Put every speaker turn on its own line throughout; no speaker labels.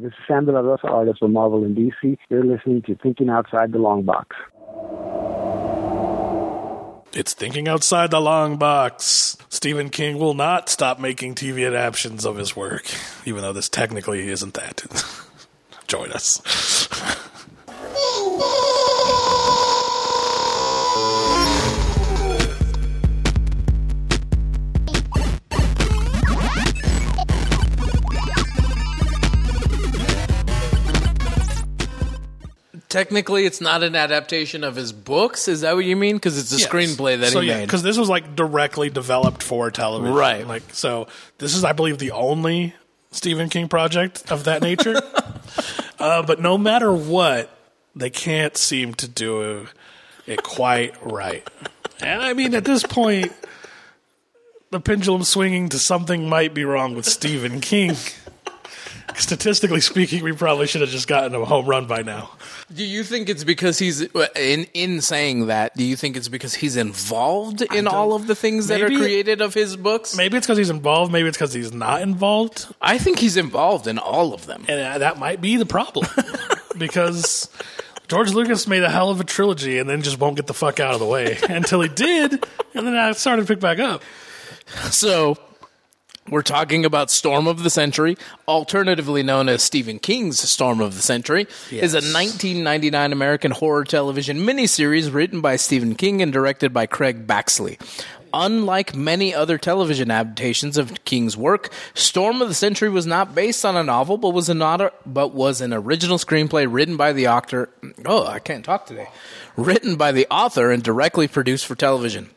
This is Sam De La Rosa, artist for Marvel and DC. You're listening to Thinking Outside the Long Box.
It's thinking outside the long box. Stephen King will not stop making TV adaptations of his work, even though this technically isn't that. Join us.
Technically, it's not an adaptation of his books. Is that what you mean? Because it's a
Yes.
screenplay that
so,
he
yeah,
made.
Because this was like directly developed for television,
Right.
Like so, this is, I believe, the only Stephen King project of that nature. uh, but no matter what, they can't seem to do it quite right. And I mean, at this point, the pendulum swinging to something might be wrong with Stephen King. Statistically speaking, we probably should have just gotten a home run by now.
Do you think it's because he's in in saying that? Do you think it's because he's involved in all of the things that are created of his books?
Maybe it's because he's involved. Maybe it's because he's not involved.
I think he's involved in all of them.
and uh, that might be the problem because George Lucas made a hell of a trilogy and then just won't get the fuck out of the way until he did, and then I started to pick back up.
So we're talking about Storm of the Century, alternatively known as Stephen King's Storm of the Century, is a 1999 American horror television miniseries written by Stephen King and directed by Craig Baxley. Unlike many other television adaptations of King's work, Storm of the Century was not based on a novel, but was an but was an original screenplay written by the author. Oh, I can't talk today. Written by the author and directly produced for television.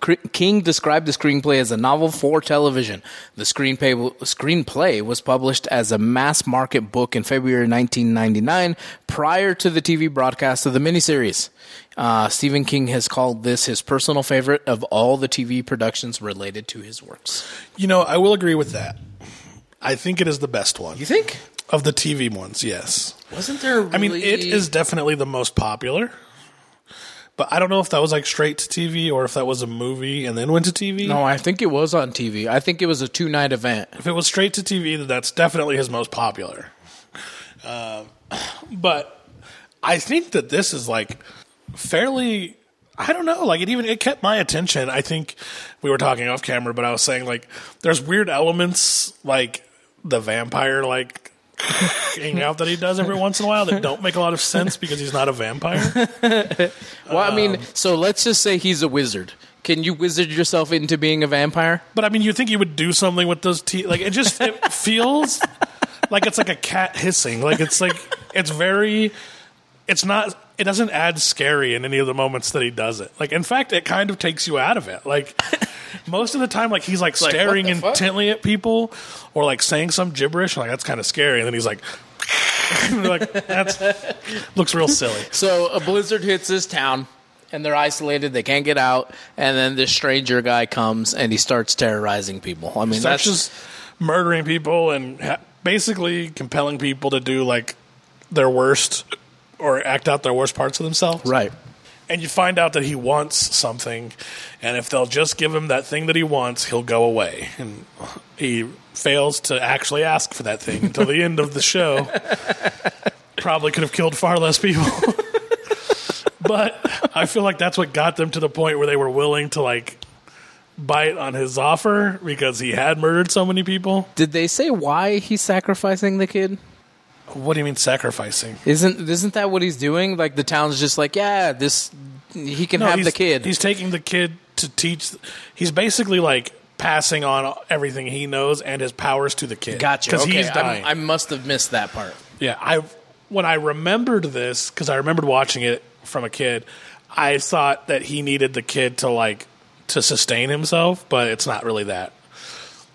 Cr- King described the screenplay as a novel for television. The screenplay, screenplay was published as a mass market book in February 1999, prior to the TV broadcast of the miniseries. Uh, Stephen King has called this his personal favorite of all the TV productions related to his works.
You know, I will agree with that. I think it is the best one
You think?
of the TV ones. Yes,
Wasn't there? Really...
I mean it is definitely the most popular. But I don't know if that was like straight to TV or if that was a movie and then went to TV.
No, I think it was on TV. I think it was a two night event.
If it was straight to TV, then that's definitely his most popular. Uh, but I think that this is like fairly. I don't know. Like it even it kept my attention. I think we were talking off camera, but I was saying like there's weird elements like the vampire like hanging out that he does every once in a while that don't make a lot of sense because he's not a vampire.
Well, I mean, um, so let's just say he's a wizard. Can you wizard yourself into being a vampire?
But I mean, you think he would do something with those teeth? Like it just it feels like it's like a cat hissing. Like it's like it's very. It's not. It doesn't add scary in any of the moments that he does it. Like in fact, it kind of takes you out of it. Like most of the time, like he's like
like,
staring
what the fuck?
intently at people or like saying some gibberish. Like that's kind of scary. And then he's like. like that's looks real silly.
So a blizzard hits this town, and they're isolated. They can't get out, and then this stranger guy comes and he starts terrorizing people. I mean, that's
just murdering people and ha- basically compelling people to do like their worst or act out their worst parts of themselves.
right.
And you find out that he wants something, and if they'll just give him that thing that he wants, he'll go away. And he fails to actually ask for that thing until the end of the show. Probably could have killed far less people. but I feel like that's what got them to the point where they were willing to like bite on his offer because he had murdered so many people.
Did they say why he's sacrificing the kid?
What do you mean sacrificing?
Isn't isn't that what he's doing? Like the town's just like, yeah, this he can have
he's,
the kid.
He's taking the kid to teach. He's basically like passing on everything he knows and his powers to the kid.
Gotcha.
Because
Okay,
he's
I'm-
dying.
I must have missed that part.
yeah, I when I remembered this because I remembered watching it from a kid. I thought that he needed the kid to like to sustain himself, but it's not really that.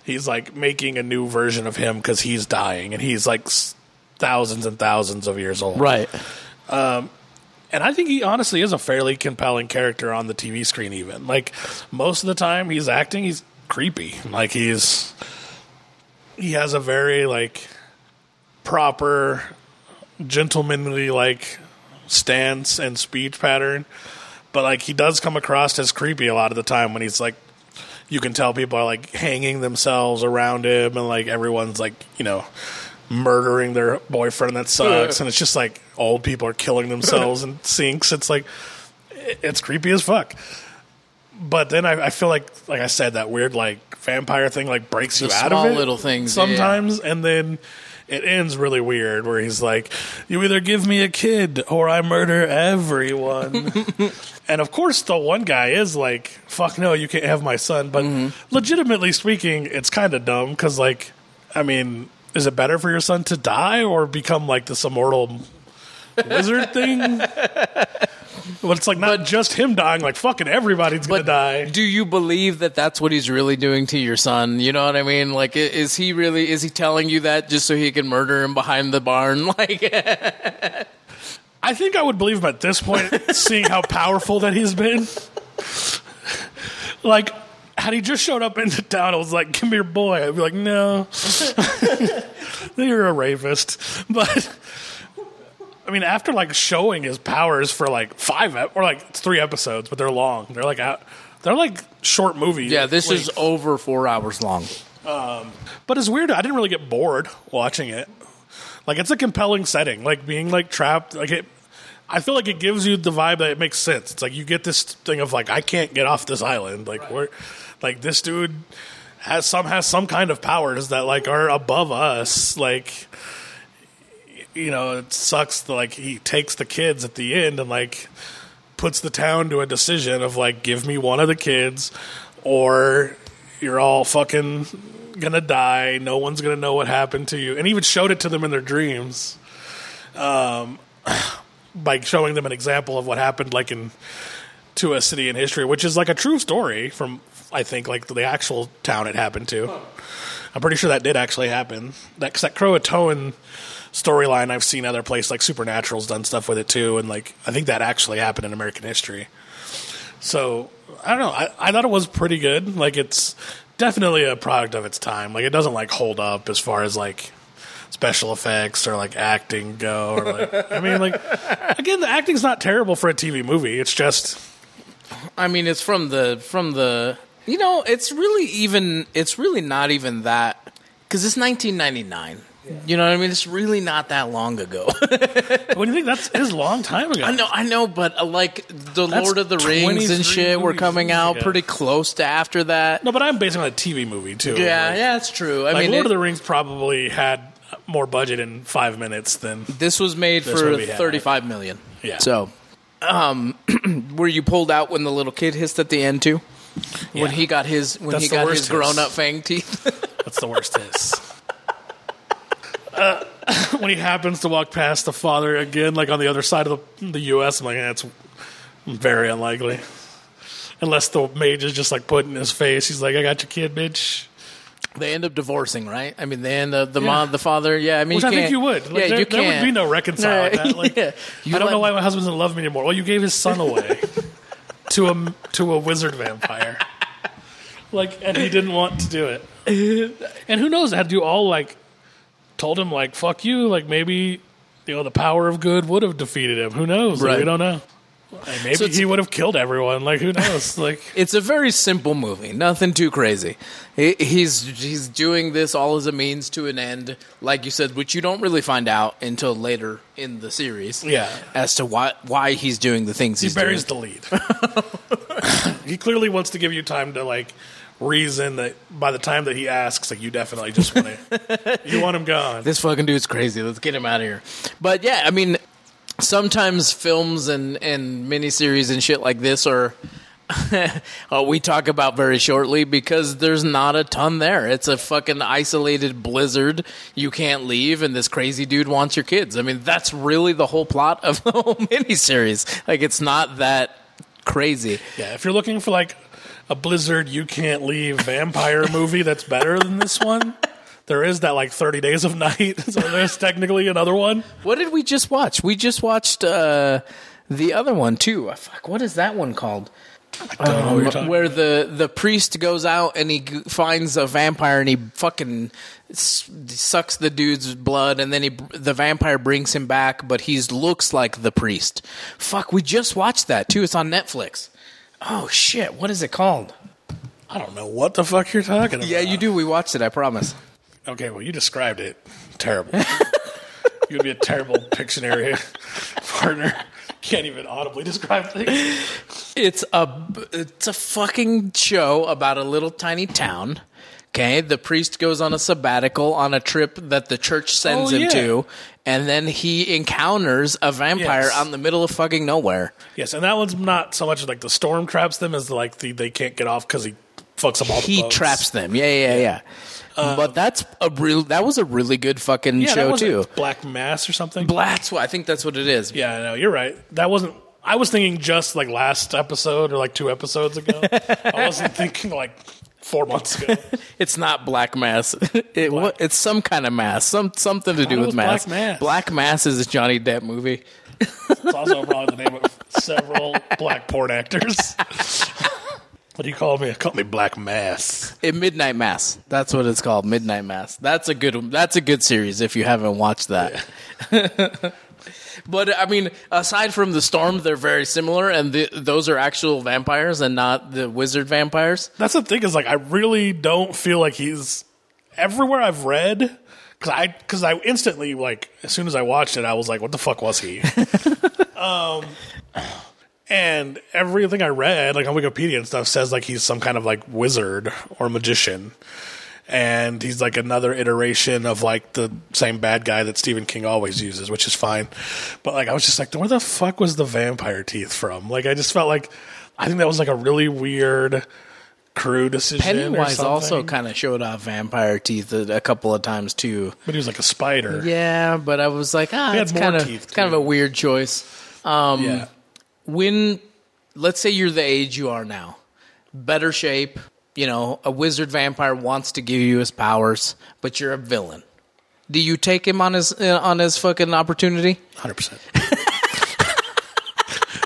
He's like making a new version of him because he's dying, and he's like s- thousands and thousands of years old.
Right.
Um, and I think he honestly is a fairly compelling character on the TV screen, even. Like, most of the time he's acting, he's creepy. Like, he's. He has a very, like, proper, gentlemanly, like, stance and speech pattern. But, like, he does come across as creepy a lot of the time when he's, like, you can tell people are, like, hanging themselves around him and, like, everyone's, like, you know, murdering their boyfriend that sucks, and it's just like old people are killing themselves in sinks. It's like it's creepy as fuck. But then I, I feel like, like I said, that weird like vampire thing like breaks you
The
out
small
of it.
little things, yeah.
sometimes, and then it ends really weird where he's like, "You either give me a kid or I murder everyone." and of course, the one guy is like, "Fuck no, you can't have my son." But
Mm-hmm.
legitimately speaking, it's kind of dumb because, like, I mean, is it better for your son to die or become like this immortal wizard thing? But it's like not just him dying; like fucking everybody's gonna
But
die.
do you believe that that's what he's really doing to your son? You know what I mean? Like, is he really? Is he telling you that just so he can murder him behind the barn? Like,
I think I would believe him at this point, seeing how powerful that he's been. Like, had he just showed up into town and was like, "Give me your boy," I'd be like, "No, you're a rapist." But I mean, after like showing his powers for like five ep- or like three episodes, but they're long. They're like out. They're like short movies.
yeah, this is over four hours long.
Um, but it's weird. I didn't really get bored watching it. Like it's a compelling setting. Like being like trapped. Like it. I feel like it gives you the vibe that it makes sense. It's like you get this thing of like I can't get off this island. Like where, like this dude has some has some kind of powers that like are above us. Like you know, it sucks. That, like he takes the kids at the end and like puts the town to a decision of like give me one of the kids or you're all fucking gonna die no one's gonna know what happened to you and even showed it to them in their dreams um, by showing them an example of what happened like in to a city in history which is like a true story from i think like the actual town it happened to i'm pretty sure that did actually happen that, 'cause that croatoan storyline i've seen other places like supernatural's done stuff with it too and like i think that actually happened in american history so I don't know. I, I thought it was pretty good. Like it's definitely a product of its time. Like it doesn't like hold up as far as like special effects or like acting go. Or like I mean, like again, the acting's not terrible for a TV movie. It's just
I mean, it's from the from the. You know, it's really even. It's really not even that because it's 1999. You know what I mean? It's really not that long ago.
what do you think? That's is a long time ago.
I know, I know, but uh, like the
That's
Lord of the Rings and shit were coming out
ago.
pretty close to after that.
No, but I'm basing on a TV movie too.
Yeah,
Like,
yeah, that's true. I
Like
mean,
Lord
it-
of the Rings probably had more budget in five minutes than
this was made
This
for
had.
35 million.
Yeah.
So, um, were you pulled out when the little kid hissed at the end too? When he got his when
That's
he got his grown up fang teeth.
That's the worst hiss. Uh, when he happens to walk past the father again, like on the other side of the, the U.S., I'm like, that's very unlikely. Unless the mage is just like put in his face. He's like, I got your kid, bitch.
they end up divorcing, right? I mean, they end up the
Yeah.
mom, the father. Yeah, I mean,
Which
you
I think you would. Like,
yeah,
there,
you
there would be no reconciling that. Like,
Yeah.
I don't
let-
know why my husband doesn't love me anymore. Well, you gave his son away to a to a wizard vampire. Like, and he didn't want to do it. And who knows? Had you all like told him like "fuck you"? Like maybe you know the power of good would have defeated him. Who knows?
Right.
we don't know. Maybe
So
he would have killed everyone. Like who knows? like
It's a very simple movie, nothing too crazy. He, he's he's doing this all as a means to an end, like you said, which you don't really find out until later in the series.
Yeah.
as to why why he's doing the things
he
he's
buries
doing.
the lead. he clearly wants to give you time to like reason that by the time that he asks, like you definitely just want to you want him gone.
This fucking dude's crazy. Let's get him out of here. But yeah, I mean, sometimes films and and miniseries and shit like this are. uh, we talk about very shortly because there's not a ton there. It's a fucking isolated blizzard. You can't leave, and this crazy dude wants your kids. I mean, that's really the whole plot of the whole miniseries. Like, it's not that crazy.
Yeah, if you're looking for like a Blizzard you can't leave vampire movie that's better than this one, there is that like 30 Days of Night. So there's technically another one.
What did we just watch? We just watched uh, the other one too. Uh, Fuck, what is that one called?
I don't know what you're talking
where the the priest goes out and he g- finds a vampire and he fucking s- sucks the dude's blood and then he the vampire brings him back but he looks like the priest fuck we just watched that too it's on netflix oh shit what is it called
I don't know what the fuck you're talking about.
yeah you do we watched it i promise
Okay, well, you described it terrible. You'd be a terrible Pictionary partner. Can't even audibly describe things.
It's a it's a fucking show about a little tiny town. Okay, the priest goes on a sabbatical on a trip that the church sends
Oh,
him
yeah.
to, and then he encounters a vampire
Yes.
out in the middle of fucking nowhere.
Yes, and that one's not so much like the storm traps them as like the they can't get off because he fucks up all the
He traps them. Yeah, yeah, yeah. Um, but that's a real. That was a really good fucking
Yeah,
show too.
Black Mass or something.
That's what I think. That's what it is.
Yeah, no, you're right. That wasn't. I was thinking just like last episode or like two episodes ago. I wasn't thinking like four months ago.
It's not Black Mass. It, what, it's some kind of mass. Some something to do with mass.
Black Mass.
Black Mass is a Johnny Depp movie.
It's also probably the name of several black porn actors. What do you call me? Call me Black Mass.
Eh, Midnight Mass. That's what it's called. Midnight Mass. That's a good. That's a good series if you haven't watched that. but I mean, aside from the storm, they're very similar, and the, those are actual vampires and not the wizard vampires.
That's the thing is like I really don't feel like he's everywhere I've read because I because I instantly like as soon as I watched it I was like what the fuck was he? um, and everything I read like on Wikipedia and stuff says like he's some kind of like wizard or magician. And he's like another iteration of like the same bad guy that Stephen King always uses, which is fine. But like I was just like, where the fuck was the vampire teeth from? Like I just felt like I think that was like a really weird crew decision.
Pennywise also kind of showed off vampire teeth a, a couple of times too.
but he was like a spider.
Yeah, but I was like, ah, it's kind of kind of a weird choice. Um,
yeah.
When let's say you're the age you are now, better shape, you know, a wizard vampire wants to give you his powers, but you're a villain. Do you take him on his uh, on his fucking opportunity?
Hundred percent.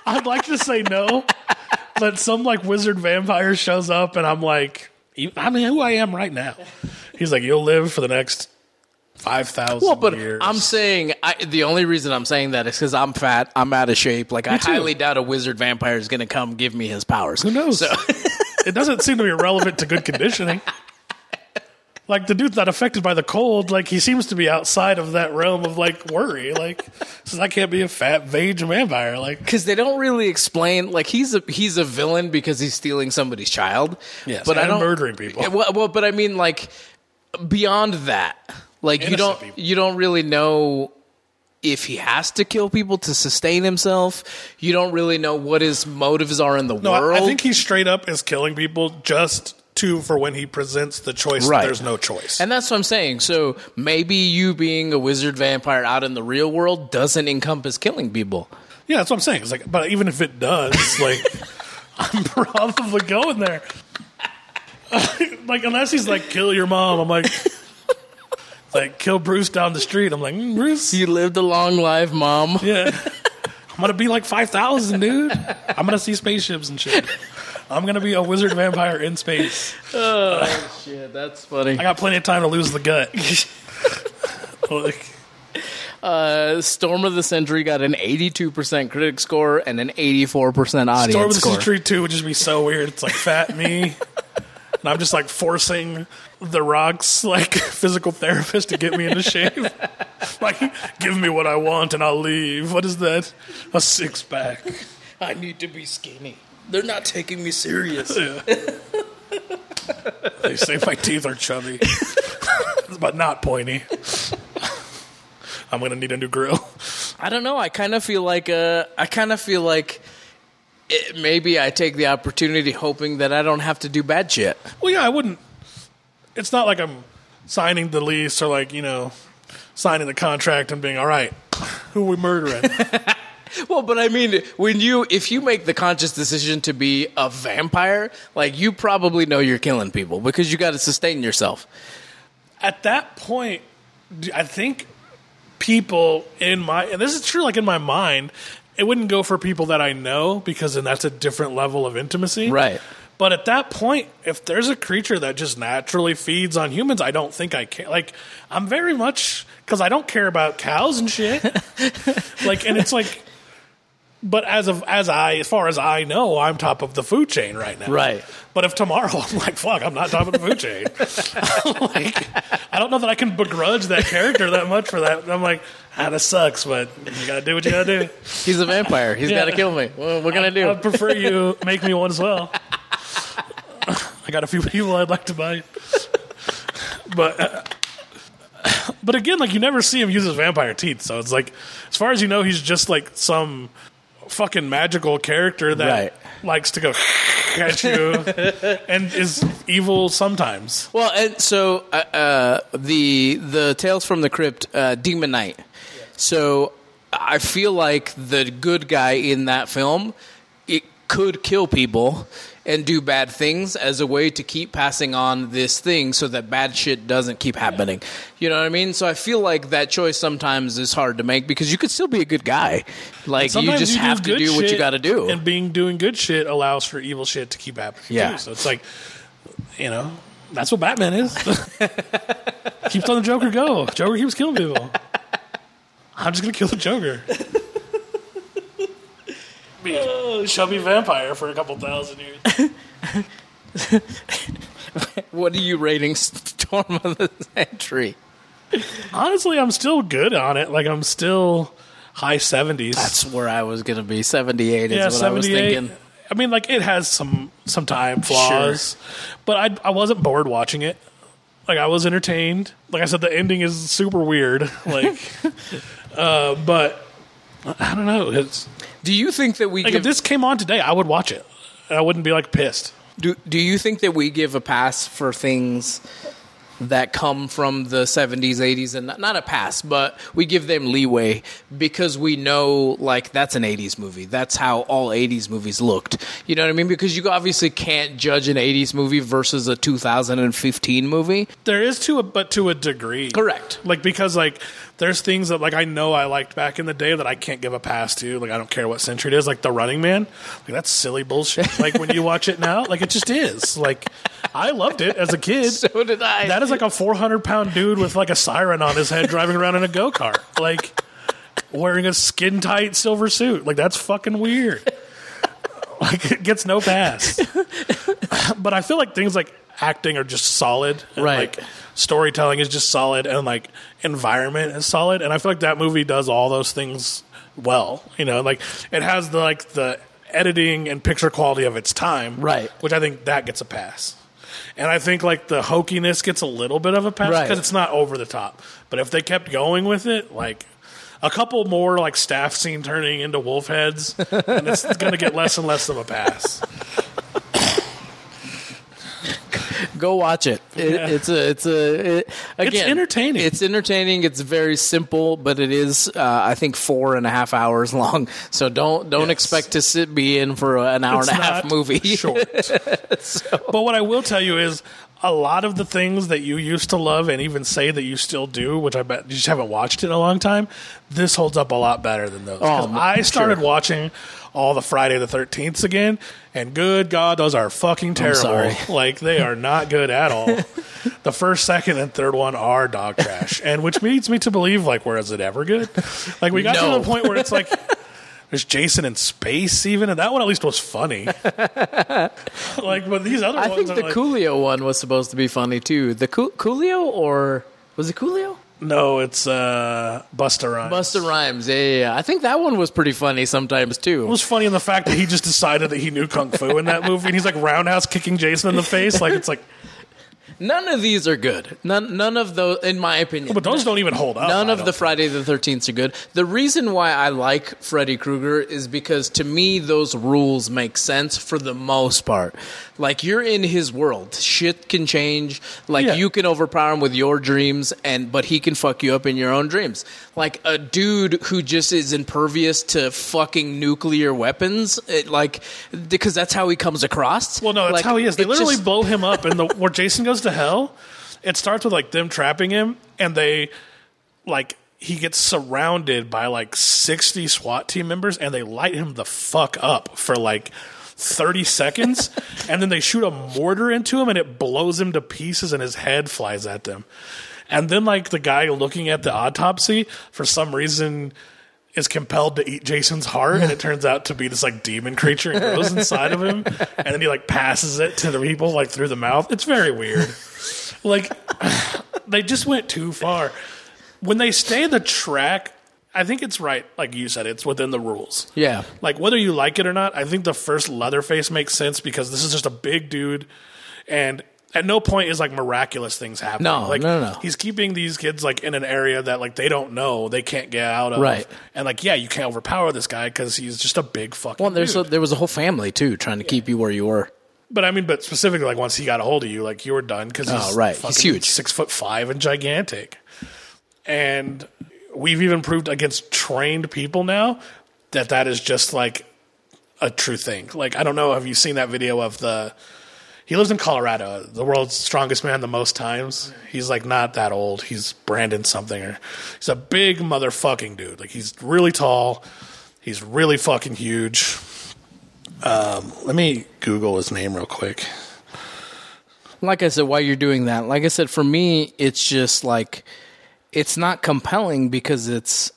I'd like to say no, but some like wizard vampire shows up, and I'm like, I mean, who I am right now. He's like, you'll live for the next five thousand
Well, but
years.
I'm saying I, the only reason I'm saying that is because I'm fat, I'm out of shape. Like I highly doubt a wizard vampire is going to come give me his powers.
Who knows? it doesn't seem to be relevant to good conditioning. Like the dude's not affected by the cold. Like he seems to be outside of that realm of like worry. Like says I can't be a fat vage vampire. Like
because they don't really explain like he's a he's a villain because he's stealing somebody's child.
Yes,
but I don't
murdering people.
Well, well, but I mean like beyond that, like you don't
people.
you don't really know if he has to kill people to sustain himself. You don't really know what his motives are in the
no, I-
world.
I think he straight up is killing people just to for when he presents the choice. that
Right.
There's no choice.
and that's what I'm saying. So maybe you being a wizard vampire out in the real world doesn't encompass killing people.
yeah, that's what I'm saying. It's like, but even if it does, like, I'm probably going there. like, unless he's like, kill your mom, I'm like, like, kill Bruce down the street. I'm like, mm, Bruce,
You lived a long life, mom.
Yeah. I'm gonna be like five thousand, dude. I'm gonna see spaceships and shit. I'm gonna be a wizard vampire in space.
Shit, that's funny.
I got plenty of time to lose the gut. like,
Uh, Storm of the Century got an 82% critic score and an 84% audience score.
Storm of the
score.
Century Two would just be so weird. It's like fat me, and I'm just like forcing the Rock's like physical therapist to get me into shape. like, give me what I want and I'll leave. What is that? A six pack.
I need to be skinny. They're not taking me serious.
They say my teeth are chubby, but not pointy. I'm gonna need a new grill.
I don't know. I kind of feel like uh, I kind of feel like it, maybe I take the opportunity hoping that I don't have to do bad shit.
Well, yeah, I wouldn't. It's not like I'm signing the lease or like you know signing the contract and being all right. Who are we murdering?
Well, but I mean, when you if you make the conscious decision to be a vampire, like you probably know you're killing people because you got to sustain yourself.
At that point, I think people in my and this is true. Like in my mind, it wouldn't go for people that I know because then that's a different level of intimacy,
Right.
But at that point, if there's a creature that just naturally feeds on humans, I don't think I can. Like, I'm very much because I don't care about cows and shit. like, and it's like, But as of as I as far as I know, I'm top of the food chain right now.
Right.
But if tomorrow I'm like, fuck, I'm not top of the food chain. like, I don't know that I can begrudge that character that much for that. I'm like, ah, this sucks, but you gotta do what you gotta do.
He's a vampire. He's
Yeah.
got to kill me. What, what can I do?
I prefer you make me one as well. I got a few people I'd like to buy, but uh, but again, like you never see him use his vampire teeth, so it's like, as far as you know, he's just like some fucking magical character that
Right.
likes to go at you and is evil sometimes.
Well, and so uh, uh, the the Tales from the Crypt, uh, Demon Knight. So I feel like the good guy in that film it could kill people and do bad things as a way to keep passing on this thing so that bad shit doesn't keep happening. You know what I mean? So I feel like that choice sometimes is hard to make because you could still be a good guy. Like you just
do
have to do what you got to do.
and being doing good shit allows for evil shit to keep happening.
Yeah.
too. so it's like, you know, that's what Batman is. keeps letting the Joker go. Joker keeps killing people. I'm just gonna kill the Joker. Be a chubby vampire for a couple thousand years.
what are you rating Storm of the Century?
Honestly, I'm still good on it. Like I'm still high seventies.
That's where I was going to be. 78 is
yeah,
what I was thinking.
I mean, like it has some some time flaws, but I I wasn't bored watching it. Like I was entertained. Like I said, the ending is super weird. Like, uh, but I don't know. It's
Do you think that we
like
give,
if this came on today, I would watch it. I wouldn't be like pissed.
do do you think that we give a pass for things that come from the 70s, 80s and not, not a pass, but we give them leeway because we know like that's an 80s movie. That's how all 80s movies looked. You know what I mean? Because you obviously can't judge an 80s movie versus a 2015 movie.
There is to a but to a degree.
Correct.
Like because like there's things that like I know I liked back in the day that I can't give a pass to. Like I don't care what century it is. Like The Running Man. Like that's silly bullshit. Like when you watch it now, like it just is. Like I loved it as a kid.
So did I.
That is like a 400 pound dude with like a siren on his head driving around in a go kart. Like wearing a skin tight silver suit. Like that's fucking weird. Like it gets no pass. but I feel like things like acting are just solid. And
Right.
Like storytelling is just solid and like environment is solid. And I feel like that movie does all those things well. You know, like it has the like the editing and picture quality of its time.
Right.
Which I think that gets a pass. And I think like the hokiness gets a little bit of a pass
Right.
because it's not over the top. But if they kept going with it, like a couple more like staff scene turning into wolf heads, and it's going to get less and less of a pass.
Go watch it. it
Yeah.
It's a. It's a. It, again, It's
entertaining.
It's entertaining. It's very simple, but it is. Uh, I think four and a half hours long. So don't don't
Yes.
expect to sit be in for an hour
It's
and a half movie.
Short. But what I will tell you is a lot of the things that you used to love and even say that you still do, which I bet you just haven't watched in a long time, this holds up a lot better than those.
Oh,
I started
sure.
watching all the Friday the 13th again, and good God, those are fucking terrible. Like, they are not good at all. the first, second, and third one are dog trash, and which leads me to believe, like, where is it ever good? Like, we got
No.
to the point where it's like, there's Jason in space, even, and that one at least was funny. like, but these other ones.
I
ones
think the
like,
Coolio one was supposed to be funny too. The Cool- Coolio or was it Coolio?
no, it's uh, Busta Rhymes.
Busta Rhymes. Yeah, yeah, yeah. I think that one was pretty funny sometimes too.
It was funny in the fact that he just decided that he knew kung fu in that movie, and he's like roundhouse kicking Jason in the face. Like it's like,
None of these are good. None, none of those, in my opinion.
but those don't even hold up.
None of the
think.
Friday the 13th are good. The reason why I like Freddy Krueger is because to me, those rules make sense for the most part. Like, you're in his world. Shit can change. Like,
Yeah.
you can overpower him with your dreams, and but he can fuck you up in your own dreams. Like, a dude who just is impervious to fucking nuclear weapons, it, like, because that's how he comes across.
Well, no, that's
Like,
how he is. They literally
just-
blow him up, and the where Jason goes to hell, it starts with like them trapping him, and they like he gets surrounded by like sixty SWAT team members, and they light him the fuck up for like. 30 seconds and then they shoot a mortar into him and it blows him to pieces and his head flies at them and then like the guy looking at the autopsy for some reason is compelled to eat Jason's heart, and it turns out to be this like demon creature and grows inside of him, and then he like passes it to the people like through the mouth. It's very weird. Like they just went too far. When they stay the track, I think it's right. Like you said, it's within the rules.
Yeah.
Like whether you like it or not, I think the first Leatherface makes sense because this is just a big dude, and at no point is like miraculous things happening.
No,
like,
no, no.
He's keeping these kids like in an area that like they don't know, they can't get out of.
Right.
And like, yeah, you can't overpower this guy because he's just a big fucking.
Well, there's a, there was a whole family too trying to keep you where you were.
but I mean, but specifically, like once he got a hold of you, like you were done because oh, he's
Oh, right. He's huge.
six foot five and gigantic. And we've even proved against trained people now that that is just like a true thing. Like I don't know, have you seen that video of the? He lives in Colorado, the world's strongest man the most times. He's like not that old. He's Brandon something or he's a big motherfucking dude. Like he's really tall. He's really fucking huge. Um, let me Google his name real quick.
Like I said, while you're doing that, like I said, for me, it's just like it's not compelling because it's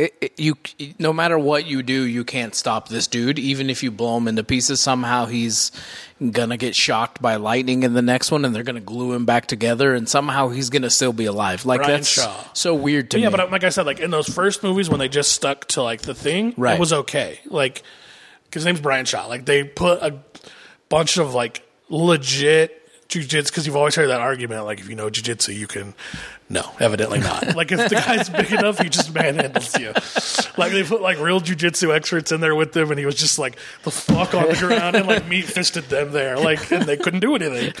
it, it- you. No matter what you do, you can't stop this dude. Even if you blow him into pieces, somehow he's gonna get shocked by lightning in the next one, and they're gonna glue him back together, and somehow he's gonna still be alive. Like
Brian
that's
Shaw.
so weird to
yeah,
me.
but uh, like I said, like in those first movies when they just stuck to like the thing,
Right.
it was okay. Like, his name's Brian Shaw. Like they put a bunch of like legit jujitsu. Because you've always heard that argument, like if you know jujitsu, you can. No, evidently not. like if the guy's big enough, he just manhandles you. Like they put like real jujitsu experts in there with them, and he was just like the fuck on the ground and like meat fisted them there, like and they couldn't do anything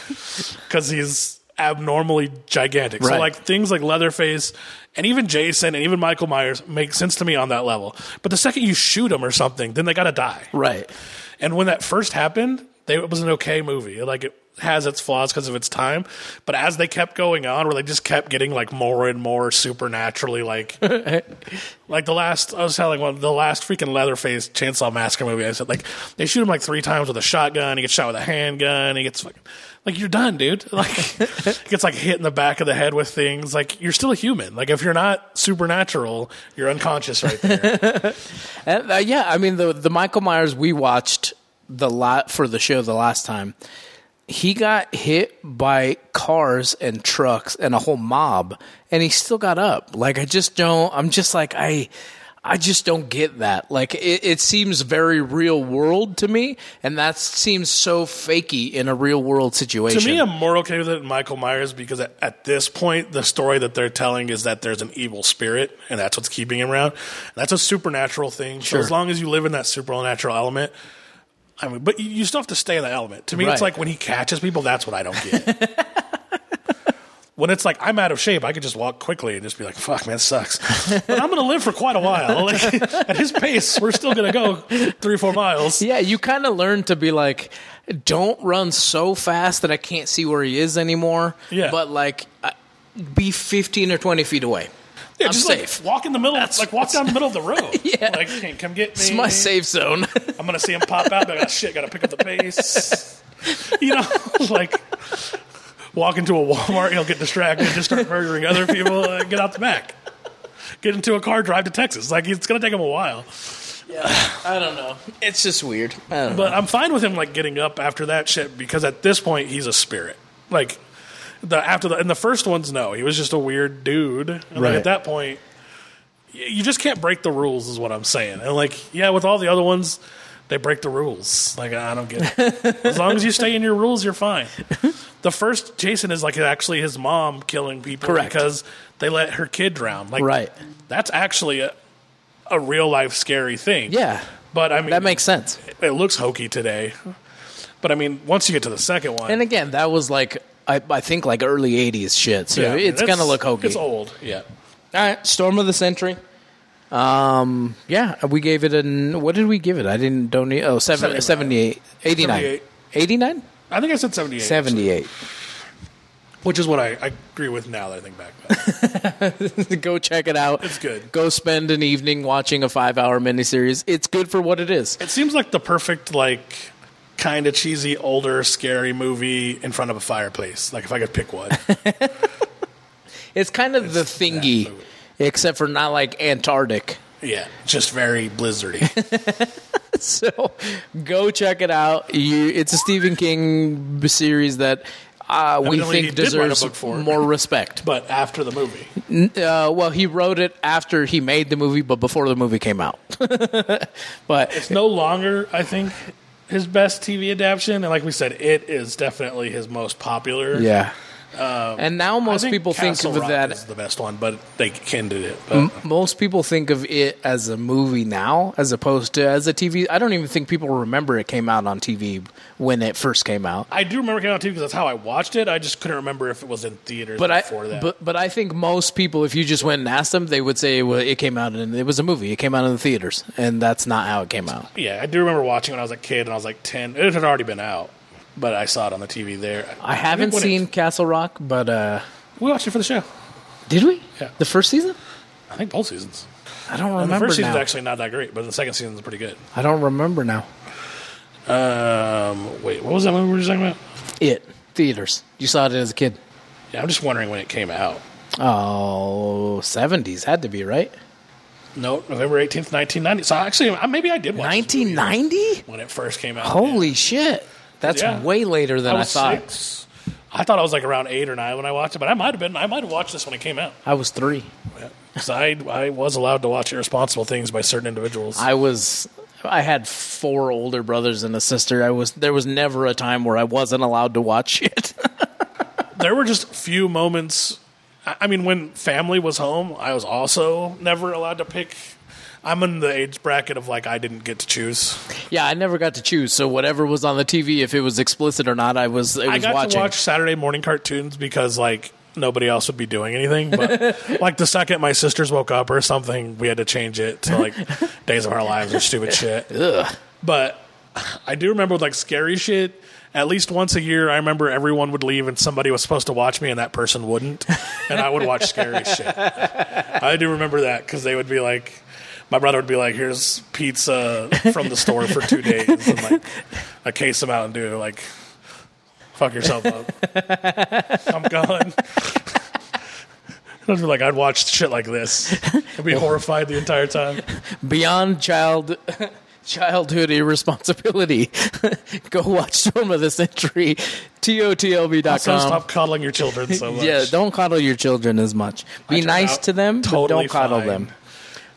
because he's abnormally gigantic. So like things like Leatherface and even Jason and even Michael Myers make sense to me on that level. But the second you shoot them or something, then they got to die.
right.
And when that first happened, they, it was an okay movie. Like it has its flaws because of its time, but as they kept going on, where they just kept getting like more and more supernaturally like, like the last I was telling one the last freaking Leatherface Chainsaw Massacre movie. I said like they shoot him like three times with a shotgun. He gets shot with a handgun. He gets fucking like you're done, dude. Like he gets like hit in the back of the head with things. Like you're still a human. Like if you're not supernatural, you're unconscious right there.
And, uh, yeah, I mean the the Michael Myers we watched the lot for the show the last time. He got hit by cars and trucks and a whole mob, and he still got up. Like I just don't. I'm just like I. I just don't get that. Like it, it seems very real world to me, and that seems so fakey in a real world situation.
To me, I'm more okay with it than Michael Myers because at, at this point, the story that they're telling is that there's an evil spirit, and that's what's keeping him around. That's a supernatural thing.
Sure.
So as long as you live in that supernatural element, I mean, but you, still have to stay in that element. To me,
Right.
it's like when he catches people, that's what I don't get. when it's like I'm out of shape, I could just walk quickly and just be like, "Fuck, man, sucks." But I'm going to live for quite a while. Like at his pace, we're still going to go three, four miles.
Yeah, you kind of learn to be like, don't run so fast that I can't see where he is anymore.
Yeah.
But like, be 15 or 20 feet away.
Yeah,
I'm
just
safe.
like walk in the middle,
That's-
like walk down the middle of the road.
Yeah.
like hey, come get me.
It's my safe zone.
I'm gonna see him pop out. But I got shit. Got to pick up the pace. You know, like walk into a Walmart, he'll get distracted, just start murdering other people, and get out the back. Get into a car, drive to Texas. Like it's gonna take him a while.
Yeah, I don't know. It's just weird. I don't know.
But I'm fine with him like getting up after that shit because at this point he's a spirit. Like the after the in the first ones, no, he was just a weird dude. And like
Right.
at that point, you just can't break the rules, is what I'm saying. And like, yeah, with all the other ones, they break the rules. Like I don't get it. as long as you stay in your rules, you're fine. The first Jason is like actually his mom killing people
Correct.
because they let her kid drown. Like
Right.
that's actually a a real life scary thing.
yeah,
But I mean
that makes sense.
it looks hokey today. But I mean, once you get to the second one,
And again, that was like, I, I think like early 80s shit. So
yeah,
it's going to look hokey.
It's old, yeah.
All right, Storm of the Century. Um, yeah, we gave it an. What did we give it? I didn't don't. Oh, seven,
79.
78, 89.
78.
89?
I think I said seventy-eight.
78.
which is what I, I agree with now that I think back.
Go check it out.
It's good.
Go spend an evening watching a five hour miniseries. It's good for what it is.
It seems like the perfect like kind of cheesy older scary movie in front of a fireplace. Like if I could pick one,
It's kind of the thingy, except for not like Antarctic.
Yeah, just very blizzardy.
so go check it out. You, it's a Stephen King series that uh, we think
did write a
deserves
book for it.
more respect.
but after the movie,
Uh, well, he wrote it after he made the movie, but before the movie came out. but
it's no longer, I think, his best TV adaptation. And like we said, it is definitely his most popular.
yeah, Um, and now most
think
people think of
Rock
that.
is the best one, but they ended it. But
M- most people think of it as a movie now, as opposed to as a TV. I don't even think people remember it came out on TV when it first came out.
I do remember it came out too because that's how I watched it. I just couldn't remember if it was in theaters
But I,
before that.
but but I think most people, if you just went and asked them, they would say well, it came out and it was a movie. It came out in the theaters, and that's not how it came out.
yeah, I do remember watching when I was a kid and I was like ten. It had already been out, but I saw it on the TV there.
I haven't seen
it-
Castle Rock, but uh,
we watched it for the show.
did we?
Yeah.
The first season?
I think both seasons.
I don't
And the
remember
first season's
now.
actually not that great, but the second season's pretty good.
I don't remember now.
Um, wait, what was that movie we were just talking about?
It theaters. You saw it as a kid.
Yeah, I'm just wondering when it came out.
Oh, 70s had to be right.
No, November 18th, 1990. So actually, maybe I did watch
1990?
when it first came out.
Holy shit! That's
Yeah.
way later than
I
I, thought.
six. I thought I was like around eight or nine when I watched it, but I might have been. I might have watched this when it came out.
I was three.
Because I, I was allowed to watch irresponsible things by certain individuals.
I was. I had four older brothers and a sister. I was. There was never a time where I wasn't allowed to watch it.
there were just a few moments. I mean, when family was home, I was also never allowed to pick. I'm in the age bracket of like I didn't get to choose.
yeah, I never got to choose. So whatever was on the TV, if it was explicit or not, I was. I was
I got
watching.
to watch Saturday morning cartoons because like nobody else would be doing anything. But like the second my sisters woke up or something, we had to change it to like Days of Our Lives or stupid shit.
Ugh.
But I do remember like scary shit. At least once a year, I remember everyone would leave and somebody was supposed to watch me, and that person wouldn't, and I would watch scary shit. I do remember that because they would be like, my brother would be like, "Here's pizza from the store for two days," and like a case of Mountain Dew. Like, fuck yourself up. I'm gone. I'd be like, I'd watch shit like this. I'd be horrified the entire time.
Beyond child. Childhood irresponsibility. Go watch Storm of the Century. TOTLB.com.
So stop coddling your children so much.
Yeah, don't coddle your children as much. Be nice to them,
totally
but don't coddle
fine.
them.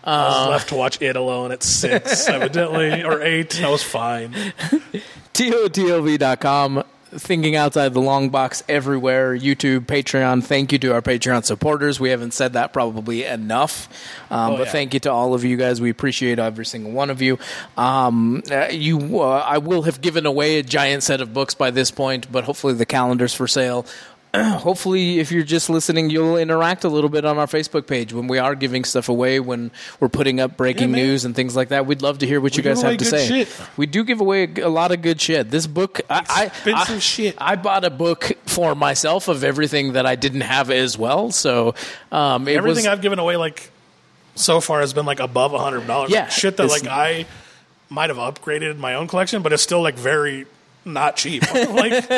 I was left to watch it alone at six, evidently, or eight. I was fine.
TOTLB.com. Thinking outside the long box everywhere. YouTube, Patreon. Thank you to our Patreon supporters. We haven't said that probably enough, um,
Oh,
but
yeah.
thank you to all of you guys. We appreciate every single one of you. Um, uh, you, uh, I will have given away a giant set of books by this point, but hopefully the calendar's for sale. hopefully if you're just listening you'll interact a little bit on our facebook page when we are giving stuff away when we're putting up breaking
Yeah,
news and things like that we'd love to hear what you guys have to say
shit.
we do give away a, a lot of good shit this book I, I,
shit.
I bought a book for myself of everything that i didn't have as well so um, it
Everything
was
I've given away, like so far, has been like above a hundred dollars.
Yeah,
shit that like I might have upgraded my own collection, but it's still like very not cheap. like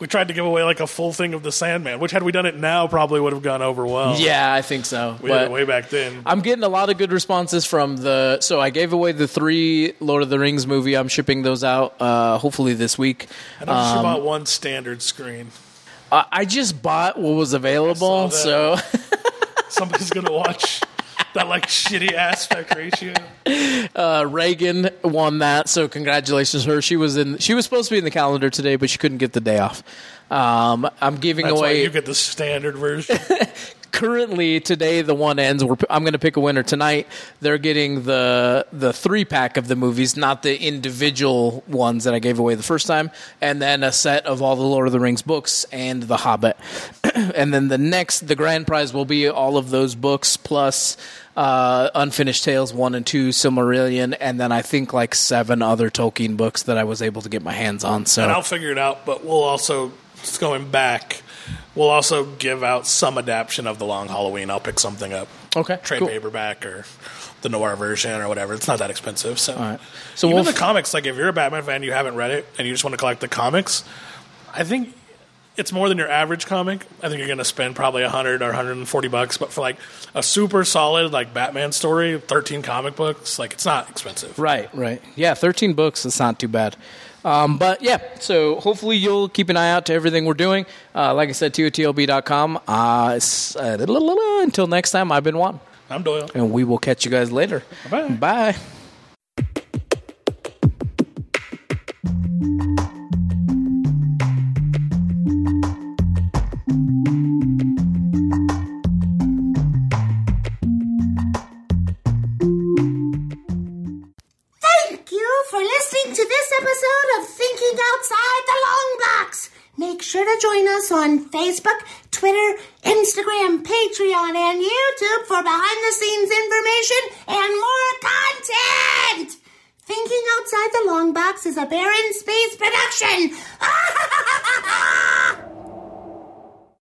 we tried to give away like a full thing of the Sandman, which had we done it now, probably would have gone over well.
yeah i think so
we did it way back then.
I'm getting a lot of good responses from the. So I gave away the three Lord of the Rings movie. I'm shipping those out uh, hopefully this week.
I she
Um,
bought one standard screen.
I I just bought what was available, so
Somebody's gonna watch that like shitty aspect ratio.
uh, Reagan won that. So congratulations to her. She was in. She was supposed to be in the calendar today, but she couldn't get the day off. Um, I'm giving
That's why
away
you get the standard version.
currently today. The one ends. We're, I'm going to pick a winner tonight. They're getting the the three pack of the movies, not the individual ones that I gave away the first time, and then a set of all the Lord of the Rings books and The Hobbit. and then the next, the grand prize will be all of those books plus uh, Unfinished Tales one and two, Silmarillion, and then I think like seven other Tolkien books that I was able to get my hands on. So
and I'll figure it out. But we'll also just going back. We'll also give out some adaptation of the Long Halloween. I'll pick something up,
okay,
trade
cool.
paperback or the noir version or whatever. It's not that expensive. So,
right. So
even
we'll
the comics, like if you're a Batman fan, you haven't read it, and you just want to collect the comics, I think it's more than your average comic. I think you're going to spend probably 100 or 140 bucks, but for like a super solid like Batman story, 13 comic books, like it's not expensive.
Right, right. Yeah, 13 books, it's not too bad. Um, but yeah, so hopefully you'll keep an eye out to everything we're doing. Uh, like I said, TOTLB.com. Uh, s- uh, until next time, I've been Juan,
I'm Doyle.
and we will catch you guys later.
Bye.
Bye.
For behind the scenes information and more content. Thinking Outside the Long Box is a Barren Space production.